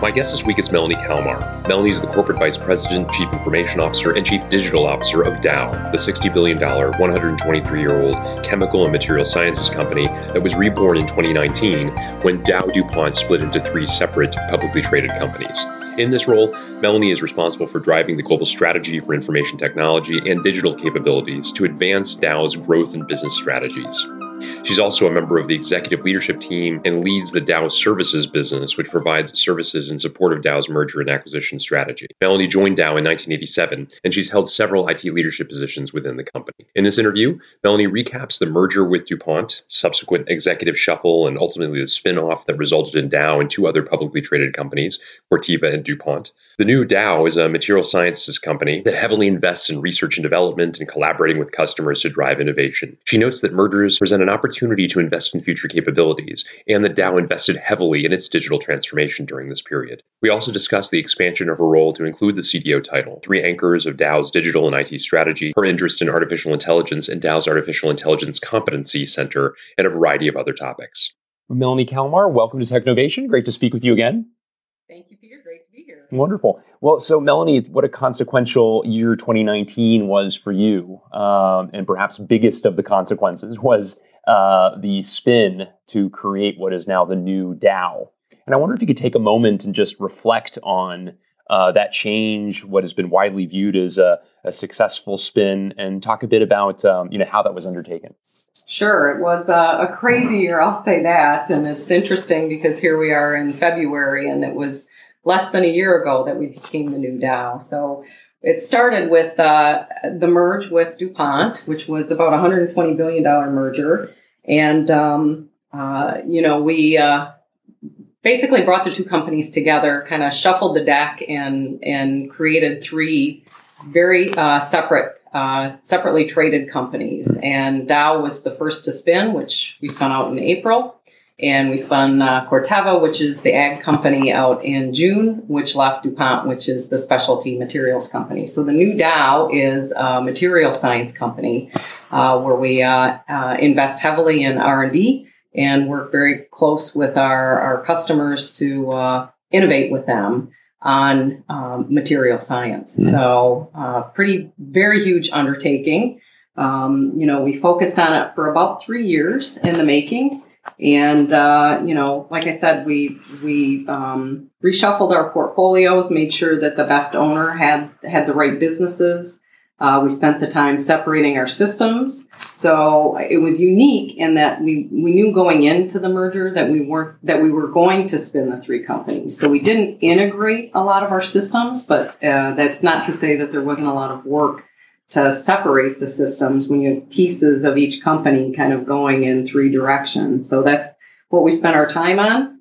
My guest this week is Melanie Kalmar. Melanie is the Corporate Vice President, Chief Information Officer, and Chief Digital Officer of Dow, the $60 billion, 123 year old chemical and material sciences company that was reborn in 2019 when Dow DuPont split into three separate publicly traded companies. In this role, Melanie is responsible for driving the global strategy for information technology and digital capabilities to advance Dow's growth and business strategies. She's also a member of the executive leadership team and leads the Dow Services business, which provides services in support of Dow's merger and acquisition strategy. Melanie joined Dow in 1987, and she's held several IT leadership positions within the company. In this interview, Melanie recaps the merger with DuPont, subsequent executive shuffle, and ultimately the spin-off that resulted in Dow and two other publicly traded companies, Corteva and DuPont. The new Dow is a material sciences company that heavily invests in research and development and collaborating with customers to drive innovation. She notes that mergers present an opportunity to invest in future capabilities, and that Dow invested heavily in its digital transformation during this period. We also discussed the expansion of her role to include the CDO title, three anchors of Dow's digital and IT strategy, her interest in artificial intelligence, and Dow's Artificial Intelligence Competency Center, and a variety of other topics. Melanie Kalmar, welcome to Technovation. Great to speak with you again. Thank you, Peter. Great to be here. Wonderful. Well, so Melanie, what a consequential year 2019 was for you, um, and perhaps biggest of the consequences was uh, the spin to create what is now the new Dow. And I wonder if you could take a moment and just reflect on uh, that change, what has been widely viewed as a, a successful spin, and talk a bit about um, you know how that was undertaken. Sure, it was uh, a crazy year, I'll say that, and it's interesting because here we are in February, and it was less than a year ago that we became the new Dow. So it started with uh, the merge with DuPont, which was about a $120 billion merger. And, um, uh, you know, we uh, basically brought the two companies together, kind of shuffled the deck and, and created three very uh, separate, uh, separately traded companies. And Dow was the first to spin, which we spun out in April. And we spun uh, Corteva, which is the ag company, out in June, which left DuPont, which is the specialty materials company. So the new Dow is a material science company uh, where we uh, uh invest heavily in R&D and work very close with our, our customers to uh, innovate with them on um, material science. Mm-hmm. So uh, pretty, very huge undertaking. Um, you know, we focused on it for about three years in the making. And uh, you know, like I said, we we um, reshuffled our portfolios, made sure that the best owner had had the right businesses. Uh, we spent the time separating our systems, so it was unique in that we we knew going into the merger that we weren't that we were going to spin the three companies. So we didn't integrate a lot of our systems, but uh, that's not to say that there wasn't a lot of work to separate the systems when you have pieces of each company kind of going in three directions. So that's what we spent our time on.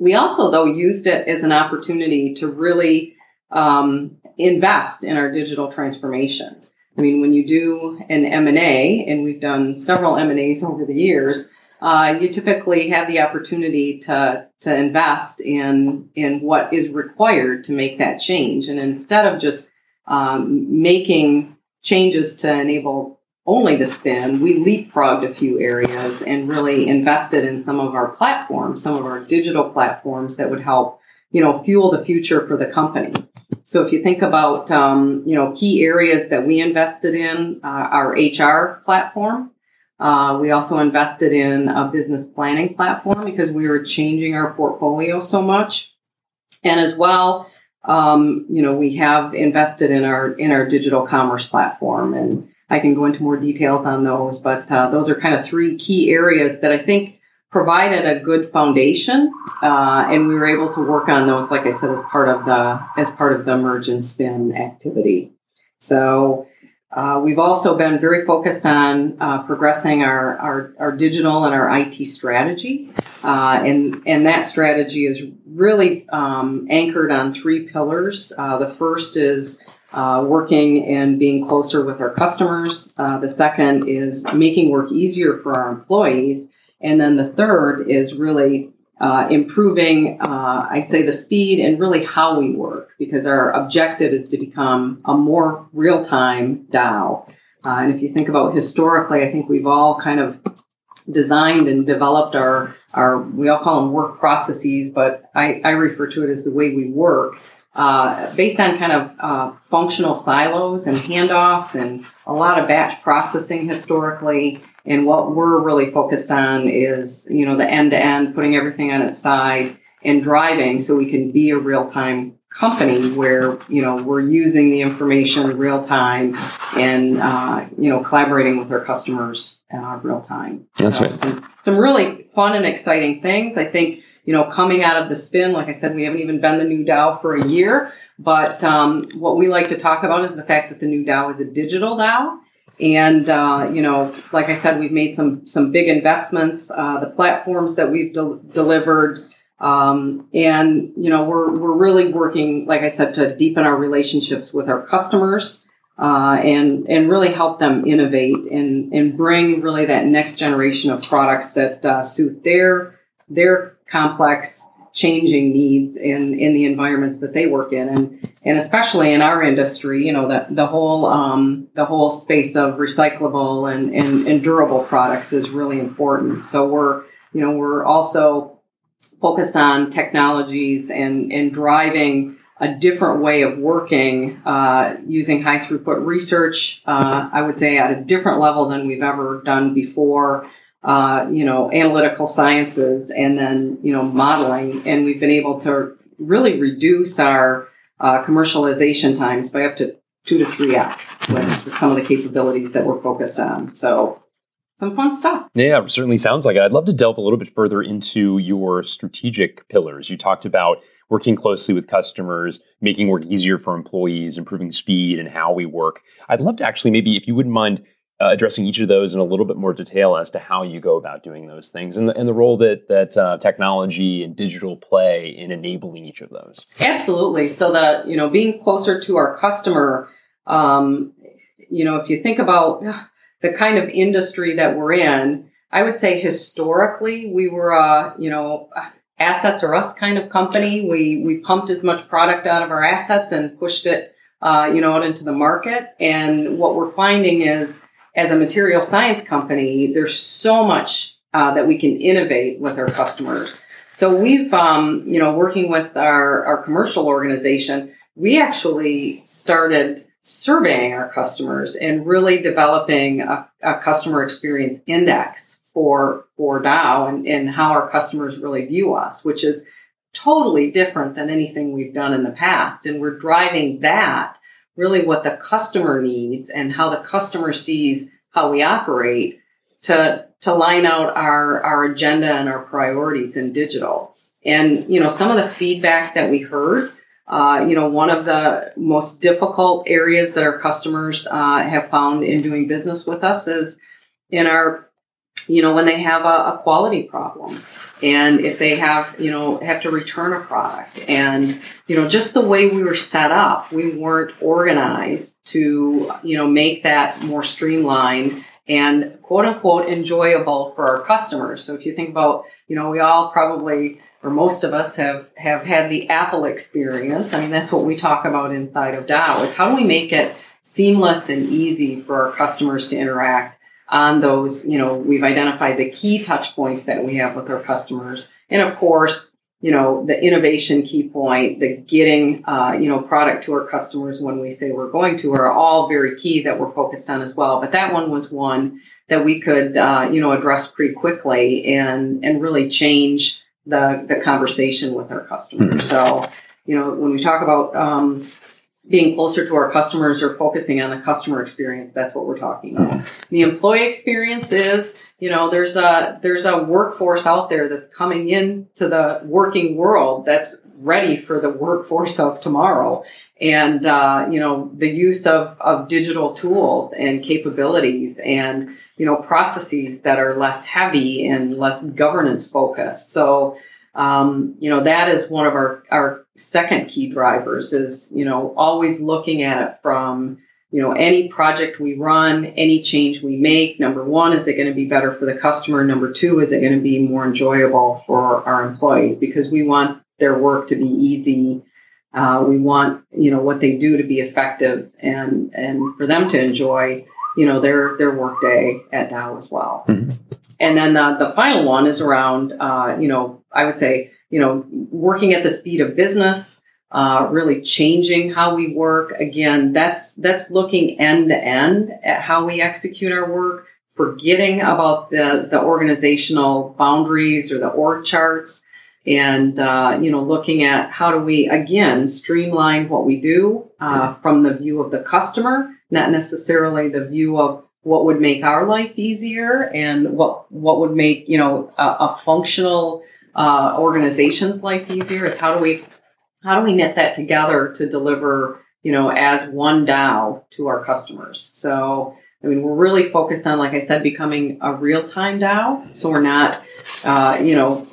We also, though, used it as an opportunity to really um, invest in our digital transformation. I mean, when you do an M&A, and we've done several M&As over the years, uh, you typically have the opportunity to, to invest in, in what is required to make that change. And instead of just um, making changes to enable only the spin, we leapfrogged a few areas and really invested in some of our platforms, some of our digital platforms that would help, you know, fuel the future for the company. So if you think about, um, you know, key areas that we invested in, uh, our HR platform. Uh, we also invested in a business planning platform because we were changing our portfolio so much. And as well, um, you know, we have invested in our in our digital commerce platform, and I can go into more details on those. But uh, those are kind of three key areas that I think provided a good foundation, uh, and we were able to work on those, like I said, as part of the as part of the merge and spin activity. So. Uh, we've also been very focused on uh, progressing our, our, our, digital and our IT strategy. Uh, and, and that strategy is really um, anchored on three pillars. Uh, the first is uh, working and being closer with our customers. Uh, the second is making work easier for our employees. And then the third is really uh, improving, uh, I'd say, the speed and really how we work, because our objective is to become a more real time Dow. Uh, and if you think about historically, I think we've all kind of designed and developed our, our we all call them work processes, but I, I refer to it as the way we work. Uh, based on kind of uh, functional silos and handoffs and a lot of batch processing historically and what we're really focused on is, you know, the end to end, putting everything on its side and driving so we can be a real time company where, you know, we're using the information real time and, uh, you know, collaborating with our customers uh, real time. That's so right. Some, some really fun and exciting things. I think, you know, coming out of the spin, like I said, we haven't even been the new Dow for a year. But um, what we like to talk about is the fact that the new Dow is a digital Dow. And uh, you know, like I said, we've made some some big investments. Uh, the platforms that we've de- delivered, um, and you know, we're we're really working, like I said, to deepen our relationships with our customers uh, and and really help them innovate and and bring really that next generation of products that uh, suit their their complex changing needs in in the environments that they work in. And and especially in our industry you know the the whole um, the whole space of recyclable and, and and durable products is really important. So we're you know we're also focused on technologies and and driving a different way of working uh, using high throughput research uh, i would say at a different level than we've ever done before uh, you know, analytical sciences and then, you know, modeling. And we've been able to really reduce our uh, commercialization times by up to two to three X with some of the capabilities that we're focused on. So some fun stuff. Yeah, certainly sounds like it. I'd love to delve a little bit further into your strategic pillars. You talked about working closely with customers, making work easier for employees, improving speed and how we work. I'd love to actually maybe, if you wouldn't mind, uh, addressing each of those in a little bit more detail as to how you go about doing those things and the, and the role that that uh, technology and digital play in enabling each of those. Absolutely. So that you know, being closer to our customer, um, you know, if you think about the kind of industry that we're in, I would say historically we were, uh, you know. Assets or us kind of company. We we pumped as much product out of our assets and pushed it, uh, you know, out into the market. And what we're finding is as a material science company, there's so much uh, that we can innovate with our customers. So we've, um, you know, working with our, our commercial organization, we actually started surveying our customers and really developing a, a customer experience index for for Dow and, and how our customers really view us, which is totally different than anything we've done in the past. And we're driving that really what the customer needs and how the customer sees how we operate to to line out our our agenda and our priorities in digital. And you know, some of the feedback that we heard, uh, you know, one of the most difficult areas that our customers uh, have found in doing business with us is in our, you know, when they have a, a quality problem and if they have you know have to return a product. And you know just the way we were set up we weren't organized to you know make that more streamlined and quote unquote enjoyable for our customers. So if you think about you know we all probably or most of us have have had the apple experience. I mean that's what we talk about inside of dow is how do we make it seamless and easy for our customers to interact on those, you know, we've identified the key touch points that we have with our customers. And of course, you know, the innovation key point, the getting, uh, you know, product to our customers when we say we're going to are all very key that we're focused on as well. But that one was one that we could, uh, you know, address pretty quickly and, and really change the, the conversation with our customers. Mm-hmm. So, you know, when we talk about, um, being closer to our customers or focusing on the customer experience that's what we're talking about mm-hmm. the employee experience is you know there's a there's a workforce out there that's coming into the working world that's ready for the workforce of tomorrow. And, uh, you know, the use of, of digital tools and capabilities and, you know, processes that are less heavy and less governance focused. So, um, you know, that is one of our, our second key drivers is, you know, always looking at it from, you know, any project we run, any change we make, number one, is it going to be better for the customer? Number two, is it going to be more enjoyable for our employees? Because we want their work to be easy. Uh, we want, you know, what they do to be effective and, and for them to enjoy, you know, their, their work day at Dow as well. Mm-hmm. And then uh, the final one is around, uh, you know, I would say, you know, working at the speed of business, uh, really changing how we work. Again, that's that's looking end to end at how we execute our work, forgetting about the the organizational boundaries or the org charts, and uh, you know, looking at how do we again streamline what we do uh, from the view of the customer, not necessarily the view of what would make our life easier and what what would make you know a, a functional uh, organization's life easier. It's how do we how do we knit that together to deliver, you know, as one Dow to our customers? So, I mean, we're really focused on, like I said, becoming a real time Dow. So we're not, uh, you know,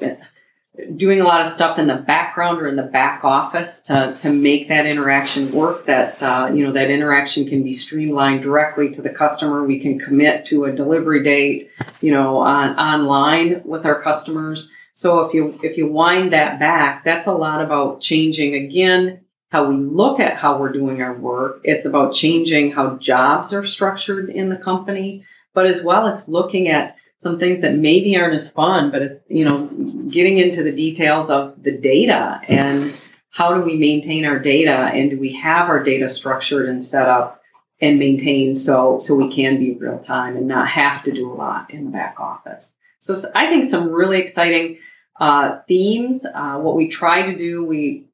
doing a lot of stuff in the background or in the back office to, to make that interaction work that uh, you know that interaction can be streamlined directly to the customer we can commit to a delivery date you know on online with our customers so if you if you wind that back, that's a lot about changing again how we look at how we're doing our work. It's about changing how jobs are structured in the company, but as well it's looking at some things that maybe aren't as fun, but it's you know getting into the details of the data and how do we maintain our data and do we have our data structured and set up and maintained so so we can be real time and not have to do a lot in the back office. So, so I think some really exciting uh, themes. Uh, what we try to do, we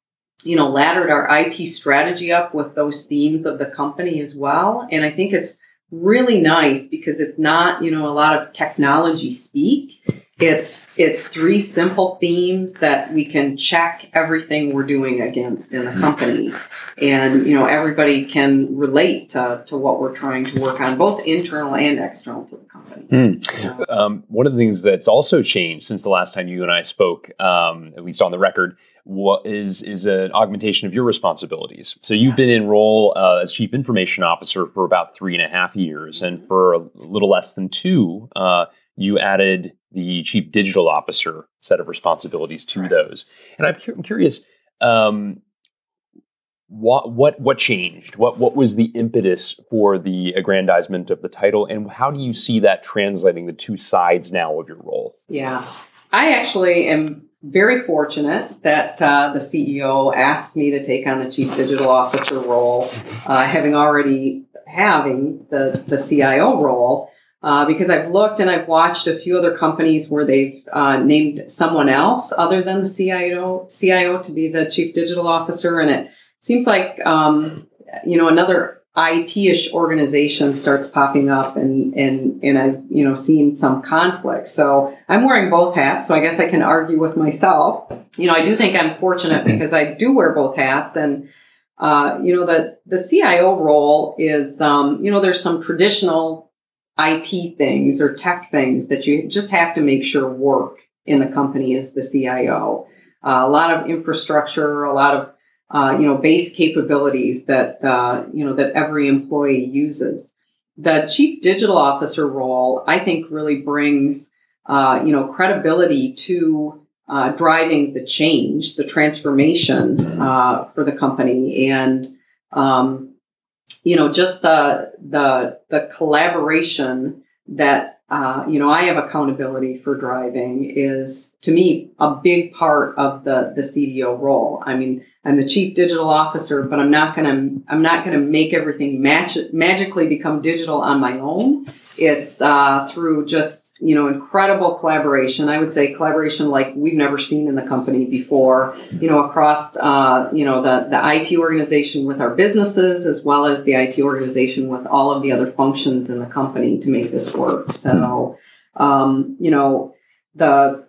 you know laddered our IT strategy up with those themes of the company as well, and I think it's really nice because it's not you know a lot of technology speak. It's it's three simple themes that we can check everything we're doing against in the company, and you know everybody can relate to, to what we're trying to work on, both internal and external to the company. Mm. Um, one of the things that's also changed since the last time you and I spoke, um, at least on the record, what is is an augmentation of your responsibilities. So you've been in role uh, as chief information officer for about three and a half years, and for a little less than two, uh, you added the chief digital officer set of responsibilities to right. those. And I'm, I'm curious, um, what what what changed? What what was the impetus for the aggrandizement of the title, and how do you see that translating the two sides now of your role? Yeah, I actually am very fortunate that uh, the CEO asked me to take on the chief digital officer role, uh, having already having the the CIO role uh, because I've looked and I've watched a few other companies where they've uh, named someone else other than the CIO, CIO to be the chief digital officer, and it seems like um, you know another IT-ish organization starts popping up, and and and I've you know seen some conflict. So I'm wearing both hats. So I guess I can argue with myself. You know, I do think I'm fortunate because I do wear both hats, and uh, you know the the CIO role is um, you know there's some traditional IT things or tech things that you just have to make sure work in the company as the CIO. Uh, a lot of infrastructure, a lot of uh, you know base capabilities that uh, you know that every employee uses. The chief digital officer role, I think, really brings uh, you know credibility to uh, driving the change, the transformation uh, for the company, and um, you know, just the the the collaboration that uh, you know I have accountability for driving is to me a big part of the the CDO role. I mean, I'm the chief digital officer, but I'm not gonna I'm not gonna make everything match magically become digital on my own. It's uh, through just you know, incredible collaboration. I would say collaboration like we've never seen in the company before, you know, across, uh, you know, the, the IT organization with our businesses as well as the IT organization with all of the other functions in the company to make this work. So, um, you know, the,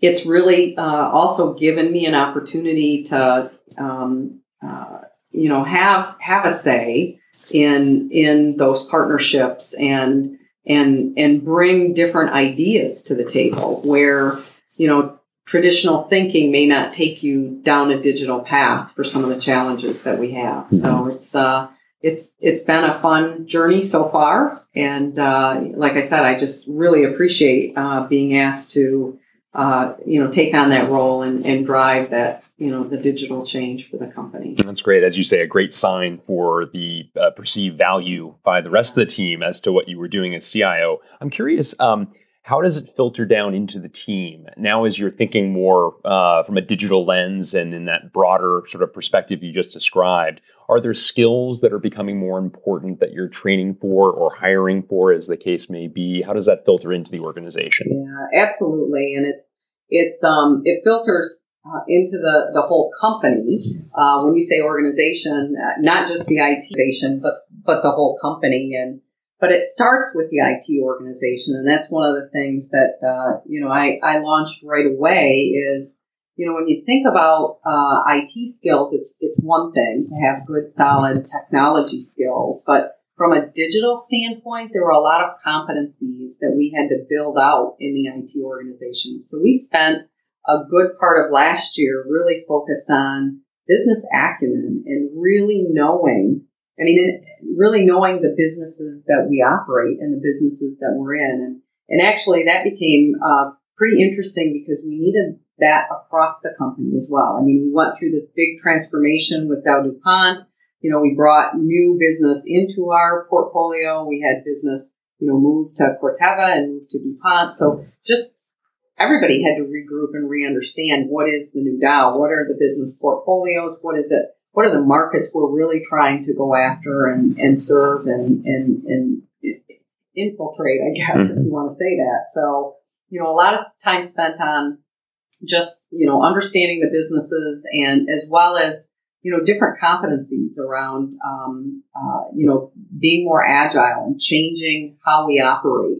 it's really uh, also given me an opportunity to, um, uh, you know, have have a say in in those partnerships and and and bring different ideas to the table where you know traditional thinking may not take you down a digital path for some of the challenges that we have. So mm-hmm. it's uh, it's it's been a fun journey so far, and uh, like I said, I just really appreciate uh, being asked to uh, you know, take on that role and, and drive that, you know, the digital change for the company. That's great. As you say, a great sign for the uh, perceived value by the rest of the team as to what you were doing as CIO. I'm curious, um, how does it filter down into the team now as you're thinking more uh, from a digital lens and in that broader sort of perspective you just described are there skills that are becoming more important that you're training for or hiring for as the case may be how does that filter into the organization yeah absolutely and it's it's um it filters uh, into the, the whole company. Uh, when you say organization, uh, not just the IT organization, but but the whole company. And but it starts with the IT organization, and that's one of the things that uh, you know I, I launched right away is you know when you think about uh, IT skills, it's it's one thing to have good solid technology skills, but from a digital standpoint, there were a lot of competencies that we had to build out in the IT organization. So we spent a good part of last year really focused on business acumen and really knowing I mean, really knowing the businesses that we operate and the businesses that we're in. And, and actually, that became uh, pretty interesting because we needed that across the company as well. I mean, we went through this big transformation with Dow DuPont. You know, we brought new business into our portfolio. We had business, you know, move to Corteva and move to DuPont. So just everybody had to regroup and re-understand what is the new Dow? What are the business portfolios? What is it what are the markets we're really trying to go after and, and serve and, and, and infiltrate, I guess, if you want to say that. So, you know, a lot of time spent on just, you know, understanding the businesses and as well as, you know, different competencies around, um, uh, you know, being more agile and changing how we operate.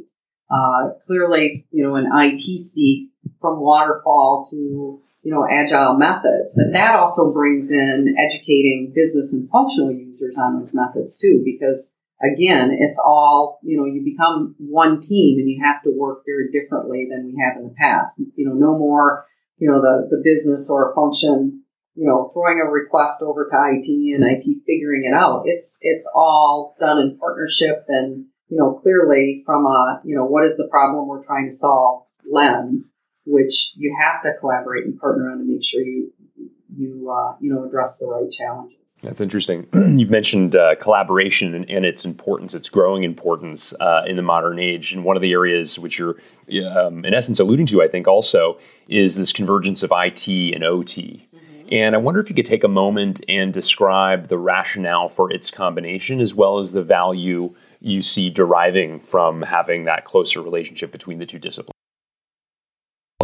Uh, clearly, you know, in IT speak, from waterfall to you know, agile methods. But that also brings in educating business and functional users on those methods too, because again, it's all, you know, you become one team and you have to work very differently than we have in the past. You know, no more, you know, the, the business or function, you know, throwing a request over to IT and IT figuring it out. It's, it's all done in partnership and, you know, clearly from a, you know, what is the problem we're trying to solve lens which you have to collaborate and partner on to make sure you you uh, you know address the right challenges. That's interesting. You've mentioned uh, collaboration and, and, its importance, its growing importance uh, in the modern age. And one of the areas which you're, um, in essence, alluding to, I think, also is this convergence of IT and OT. Mm-hmm. And I wonder if you could take a moment and describe the rationale for its combination, as well as the value you see deriving from having that closer relationship between the two disciplines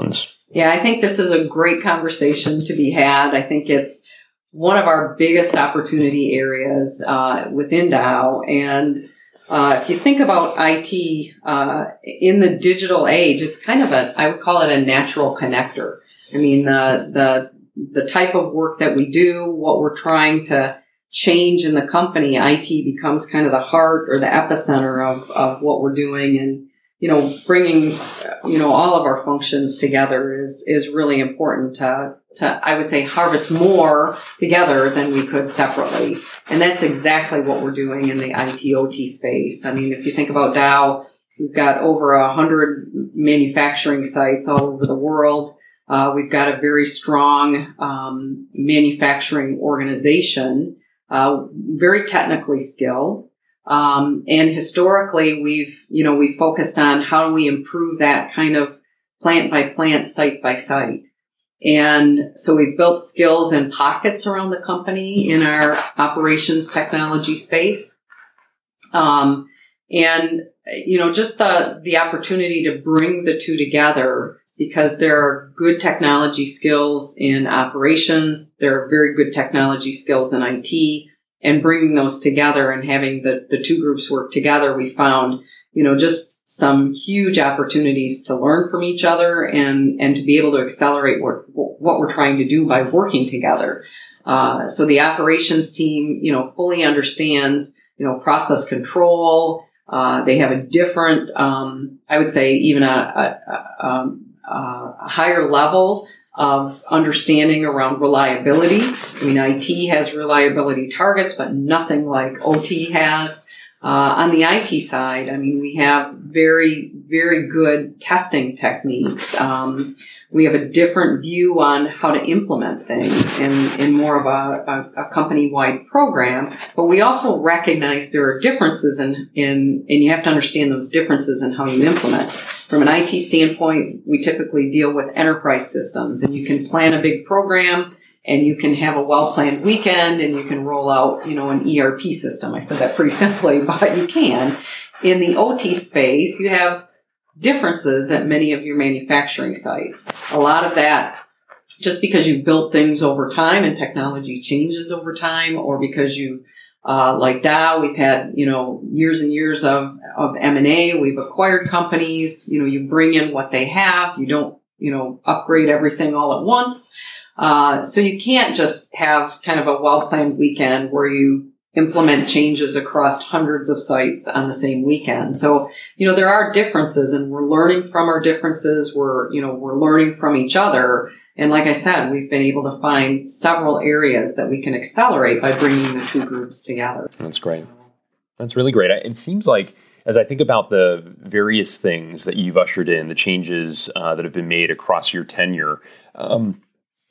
ones. Yeah, I think this is a great conversation to be had. I think it's one of our biggest opportunity areas uh, within Dow. And uh, if you think about IT uh, in the digital age, it's kind of a, I would call it a natural connector. I mean, the, the, the type of work that we do, what we're trying to change in the company, IT becomes kind of the heart or the epicenter of, of what we're doing. And you know, bringing, you know, all of our functions together is, is really important to, to, I would say, harvest more together than we could separately. And that's exactly what we're doing in the ITOT space. I mean, if you think about Dow, we've got over a hundred manufacturing sites all over the world. Uh, we've got a very strong um, manufacturing organization, uh, very technically skilled. Um, and historically, we've, you know, we focused on how do we improve that kind of plant by plant, site by site. And so we've built skills and pockets around the company in our operations technology space. Um, and, you know, just the, the opportunity to bring the two together because there are good technology skills in operations. There are very good technology skills in IT and bringing those together and having the, the two groups work together, we found, you know, just some huge opportunities to learn from each other and, and to be able to accelerate what, what we're trying to do by working together. Uh, so the operations team, you know, fully understands, you know, process control. Uh, they have a different, um, I would say, even a, a, a, um, a, higher level of understanding around reliability. I mean, IT has reliability targets, but nothing like OT has. Uh, on the IT side, I mean, we have very, very good testing techniques. Um, we have a different view on how to implement things in, in more of a, a, a company-wide program. But we also recognize there are differences in, in, and you have to understand those differences in how you implement. From an IT standpoint, we typically deal with enterprise systems and you can plan a big program and you can have a well-planned weekend and you can roll out, you know, an ERP system. I said that pretty simply, but you can. In the OT space, you have differences at many of your manufacturing sites. A lot of that just because you've built things over time and technology changes over time or because you've uh, like Dow, we've had you know years and years of of M and A. We've acquired companies. You know, you bring in what they have. You don't you know upgrade everything all at once. Uh, so you can't just have kind of a well planned weekend where you implement changes across hundreds of sites on the same weekend. So, you know, there are differences and we're learning from our differences. We're, you know, we're learning from each other. And like I said, we've been able to find several areas that we can accelerate by bringing the two groups together. That's great. That's really great. It seems like as I think about the various things that you've ushered in, the changes uh, that have been made across your tenure, um,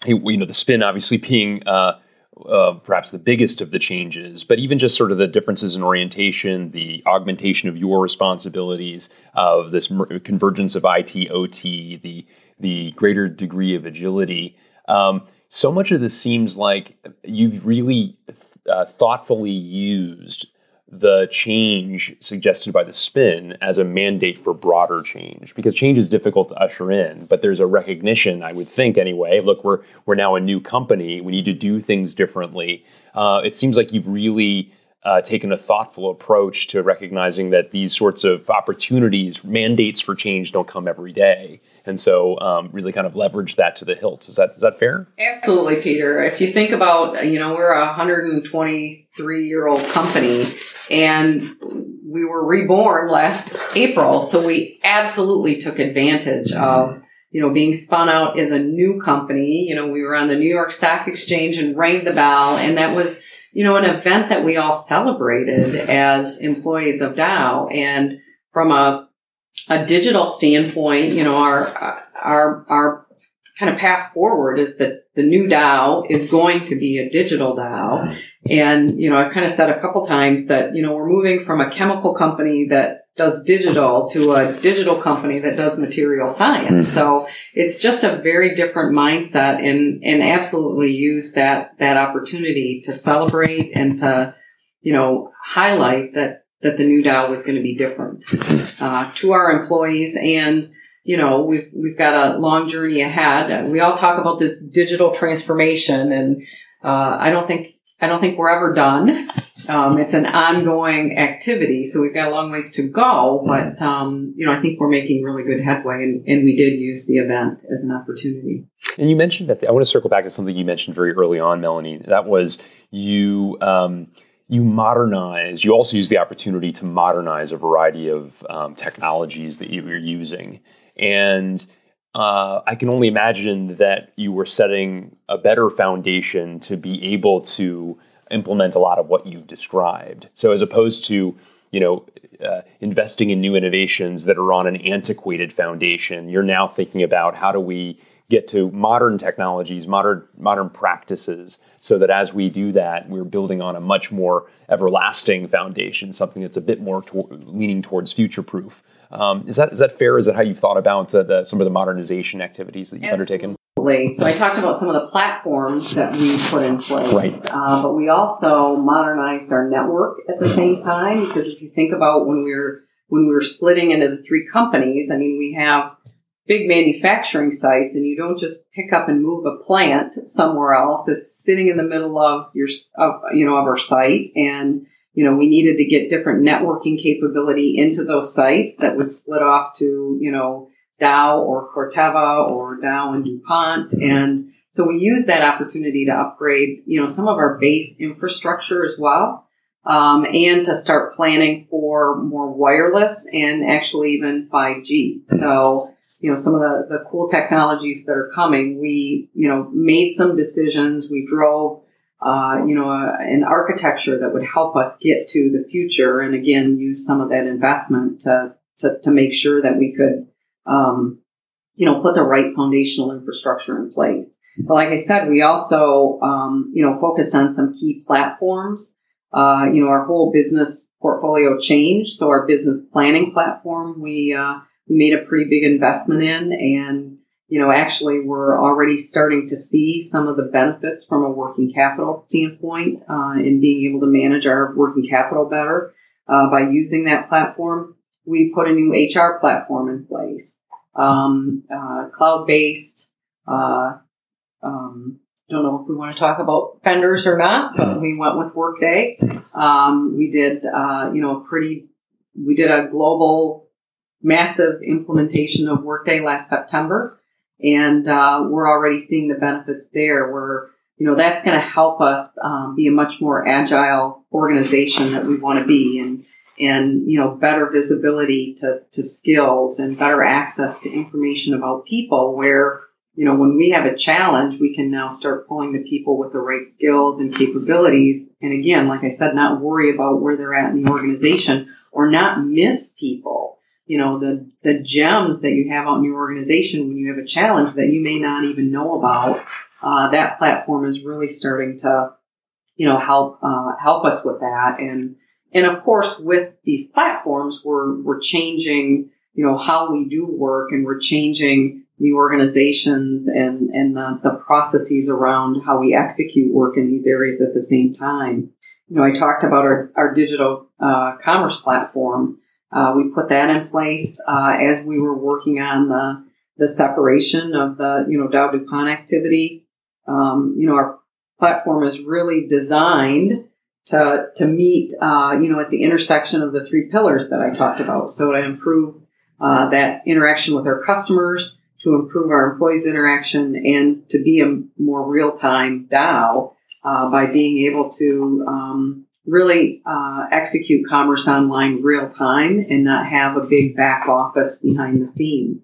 you know, the spin obviously being uh, uh, perhaps the biggest of the changes, but even just sort of the differences in orientation, the augmentation of your responsibilities, of this convergence of IT, OT, the the greater degree of agility. Um, so much of this seems like you've really uh, thoughtfully used the change suggested by the spin as a mandate for broader change because change is difficult to usher in but there's a recognition i would think anyway. Look we're we're now a new company. We need to do things differently. Uh, it seems like you've really uh, taken a thoughtful approach to recognizing that these sorts of opportunities mandates for change don't come every day and so um, really kind of leverage that to the hilt. Is that is that fair? Absolutely, Peter. If you think about, you know, we're a 123 year old company, and we were reborn last April, so we absolutely took advantage of. You know, being spun out as a new company, you know, we were on the New York Stock Exchange and rang the bell, and that was, you know, an event that we all celebrated as employees of Dow. And from a a digital standpoint, you know, our our our kind of path forward is that the new Dow is going to be a digital Dow. And, you know, I've kind of said a couple times that, you know, we're moving from a chemical company that does digital to a digital company that does material science. Mm-hmm. So it's just a very different mindset and, and absolutely use that, that opportunity to celebrate and to, you know, highlight that that the new Dow was going to be different uh, to our employees. And, you know, we've, we've got a long journey ahead. We all talk about this digital transformation and, uh, I don't think, I don't think we're ever done. Um, it's an ongoing activity, so we've got a long ways to go. But um, you know, I think we're making really good headway, and, and, we did use the event as an opportunity. And you mentioned that I want to circle back to something you mentioned very early on, Melanie. That was you. Um, you modernize, you also use the opportunity to modernize a variety of um, technologies that you're using. And uh, I can only imagine that you were setting a better foundation to be able to implement a lot of what you've described. So as opposed to you know, uh, investing in new innovations that are on an antiquated foundation, you're now thinking about how do we get to modern technologies, modern modern practices, so that as we do that, we're building on a much more everlasting foundation, something that's a bit more to- leaning towards future proof. Um, is that is that fair? Is that how you've thought about uh, the, some of the modernization activities that you've Absolutely. undertaken? So I talked about some of the platforms that we put in place, right. uh, but we also modernized our network at the same time because if you think about when we were when we were splitting into the three companies, I mean we have big manufacturing sites and you don't just pick up and move a plant somewhere else. It's sitting in the middle of your, of, you know, of our site and, you know, we needed to get different networking capability into those sites that would split off to, you know, Dow or Corteva or Dow and DuPont. And so we used that opportunity to upgrade, you know, some of our base infrastructure as well. Um, and to start planning for more wireless and actually even 5G. So, you know, some of the, the cool technologies that are coming, we, you know, made some decisions. We drove, uh, you know, a, an architecture that would help us get to the future. And again, use some of that investment to, to, to make sure that we could, um, you know, put the right foundational infrastructure in place. But like I said, we also, um, you know, focused on some key platforms. Uh, you know, our whole business portfolio changed. So our business planning platform, we, uh, made a pretty big investment in and, you know, actually we're already starting to see some of the benefits from a working capital standpoint, uh, in being able to manage our working capital better, uh, by using that platform. We put a new HR platform in place, um, uh, cloud-based, uh, um, don't know if we want to talk about vendors or not, but we went with Workday. Um, we did, uh, you know, a pretty, we did a global massive implementation of Workday last September, and uh, we're already seeing the benefits there. We're, you know, that's going to help us um, be a much more agile organization that we want to be, and and you know, better visibility to to skills and better access to information about people where you know, when we have a challenge, we can now start pulling the people with the right skills and capabilities. And again, like I said, not worry about where they're at in the organization or not miss people. You know, the, the gems that you have out in your organization when you have a challenge that you may not even know about. Uh, that platform is really starting to, you know, help, uh, help us with that. And, and of course, with these platforms, we're, we're changing, you know, how we do work and we're changing the organizations and, and the, the processes around how we execute work in these areas at the same time. You know, I talked about our, our digital uh, commerce platform. Uh, we put that in place uh, as we were working on the, the separation of the, you know, Dow DuPont activity. Um, you know, our platform is really designed to, to meet, uh, you know, at the intersection of the three pillars that I talked about. So to improve uh, that interaction with our customers, to improve our employees' interaction and to be a more real-time Dow uh, by being able to um, really uh, execute commerce online real time and not have a big back office behind the scenes.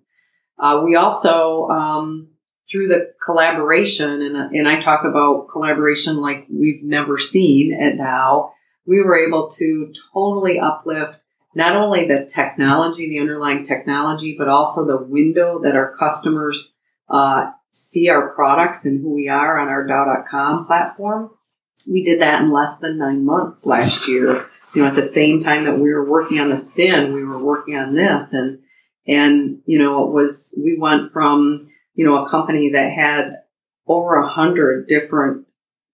Uh, we also, um, through the collaboration, and, and I talk about collaboration like we've never seen at Dow, we were able to totally uplift not only the technology, the underlying technology, but also the window that our customers uh, see our products and who we are on our Dow.com platform. We did that in less than nine months last year. You know, at the same time that we were working on the spin, we were working on this, and and you know, it was we went from you know a company that had over a hundred different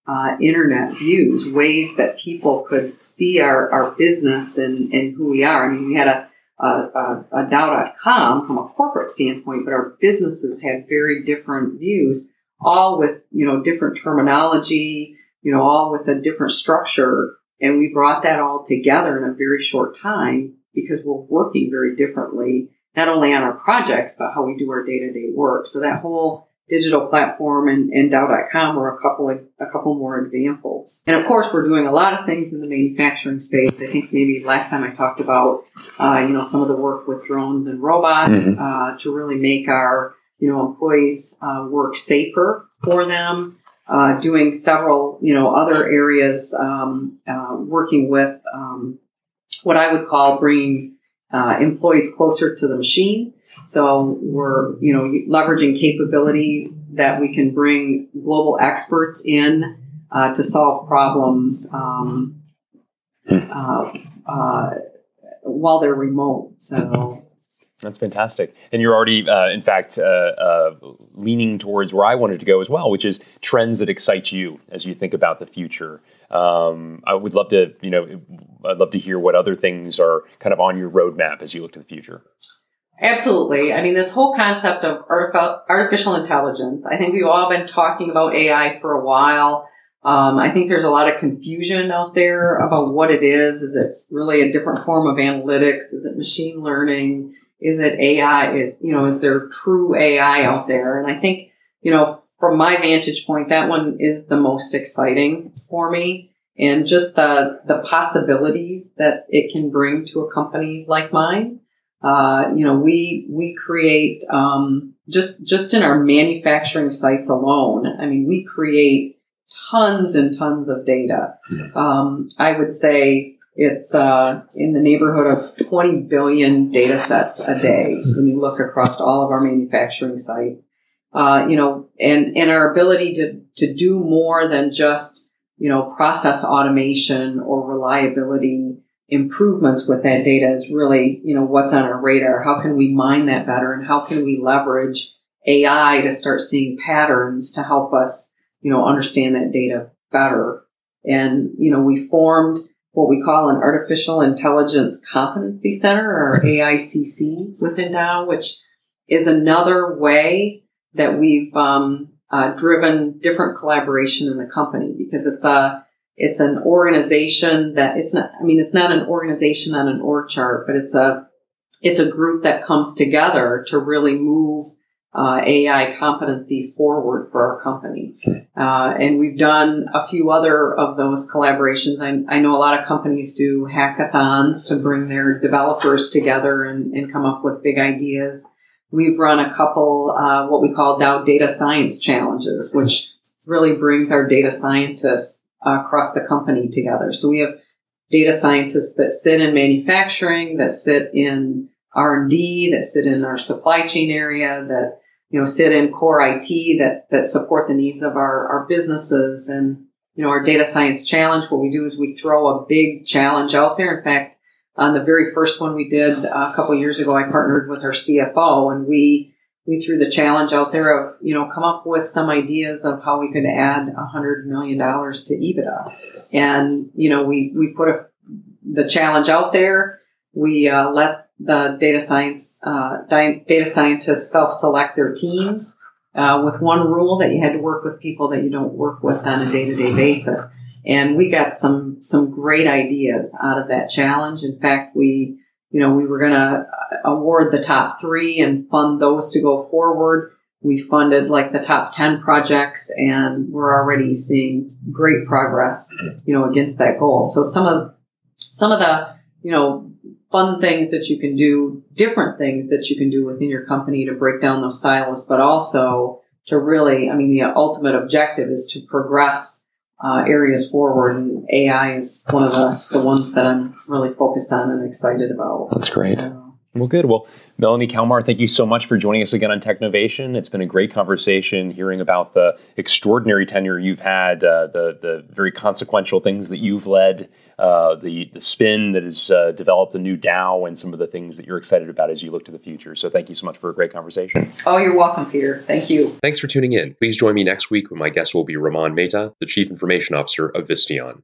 uh, internet views, ways that people could see our, our business and, and who we are. I mean, we had a, a, a, a Dow.com from a corporate standpoint, but our businesses had very different views, all with, you know, different terminology, you know, all with a different structure. And we brought that all together in a very short time because we're working very differently, not only on our projects, but how we do our day to day work. So that whole digital platform and, and Dow.com are a couple of, a couple more examples. And of course, we're doing a lot of things in the manufacturing space. I think maybe last time I talked about, uh, you know, some of the work with drones and robots mm-hmm. uh, to really make our, you know, employees uh, work safer for them. Uh, doing several, you know, other areas, um, uh, working with um, what I would call bringing uh, employees closer to the machine. So we're, you know, leveraging capability that we can bring global experts in uh, to solve problems um, uh, uh, while they're remote. So. That's fantastic. And you're already, uh, in fact, uh, uh, leaning towards where I wanted to go as well, which is trends that excite you as you think about the future. Um, I would love to, you know, I'd love to hear what other things are kind of on your roadmap as you look to the future. Absolutely. I mean, this whole concept of artificial intelligence, I think we've all been talking about AI for a while. Um, I think there's a lot of confusion out there about what it is. Is it really a different form of analytics? Is it machine learning? Is it AI? Is you know, is there true AI out there? And I think you know, from my vantage point, that one is the most exciting for me, and just the the possibilities that it can bring to a company like mine. Uh, you know, we we create um, just just in our manufacturing sites alone. I mean, we create tons and tons of data. Um, I would say it's uh, in the neighborhood of 20 billion data sets a day when you look across all of our manufacturing sites. Uh, you know, and, and our ability to, to do more than just, you know, process automation or reliability improvements with that data is really, you know, what's on our radar. How can we mine that better and how can we leverage AI to start seeing patterns to help us you know, understand that data better. And, you know, we formed what we call an Artificial Intelligence Competency Center or AICC within Dow, which is another way that we've um, uh, driven different collaboration in the company because it's a it's an organization that it's not I mean it's not an organization on an org chart, but it's a it's a group that comes together to really move uh, AI competency forward for our company. Uh, and we've done a few other of those collaborations. I, I, know a lot of companies do hackathons to bring their developers together and, and come up with big ideas. We've run a couple, uh, what we call Dow Data Science Challenges, which really brings our data scientists across the company together. So we have data scientists that sit in manufacturing, that sit in R&D, that sit in our supply chain area, that you know, sit in core IT that, that support the needs of our, our businesses and, you know, our data science challenge. What we do is we throw a big challenge out there. In fact, on the very first one we did a couple years ago, I partnered with our CFO and we, we threw the challenge out there of, you know, come up with some ideas of how we could add a hundred million dollars to EBITDA. And, you know, we, we put a, the challenge out there. We uh, let the data science uh, data scientists self-select their teams uh, with one rule that you had to work with people that you don't work with on a day-to-day basis. And we got some some great ideas out of that challenge. In fact, we you know we were going to award the top three and fund those to go forward. We funded like the top 10 projects and we're already seeing great progress, you know, against that goal. So some of, some of the, you know, fun things that you can do, different things that you can do within your company to break down those silos, but also to really, I mean, the ultimate objective is to progress uh, areas forward, and AI is one of the, the ones that I'm really focused on and excited about. That's great. Uh, well, good. Well, Melanie Kalmar, thank you so much for joining us again on Technovation. It's been a great conversation hearing about the extraordinary tenure you've had, uh, the the very consequential things that you've led, uh, the the spin that has uh, developed a new Dow, and some of the things that you're excited about as you look to the future. So, thank you so much for a great conversation. Oh, you're welcome, Peter. Thank you. Thanks for tuning in. Please join me next week when my guest will be Raman Mehta, the Chief Information Officer of Visteon.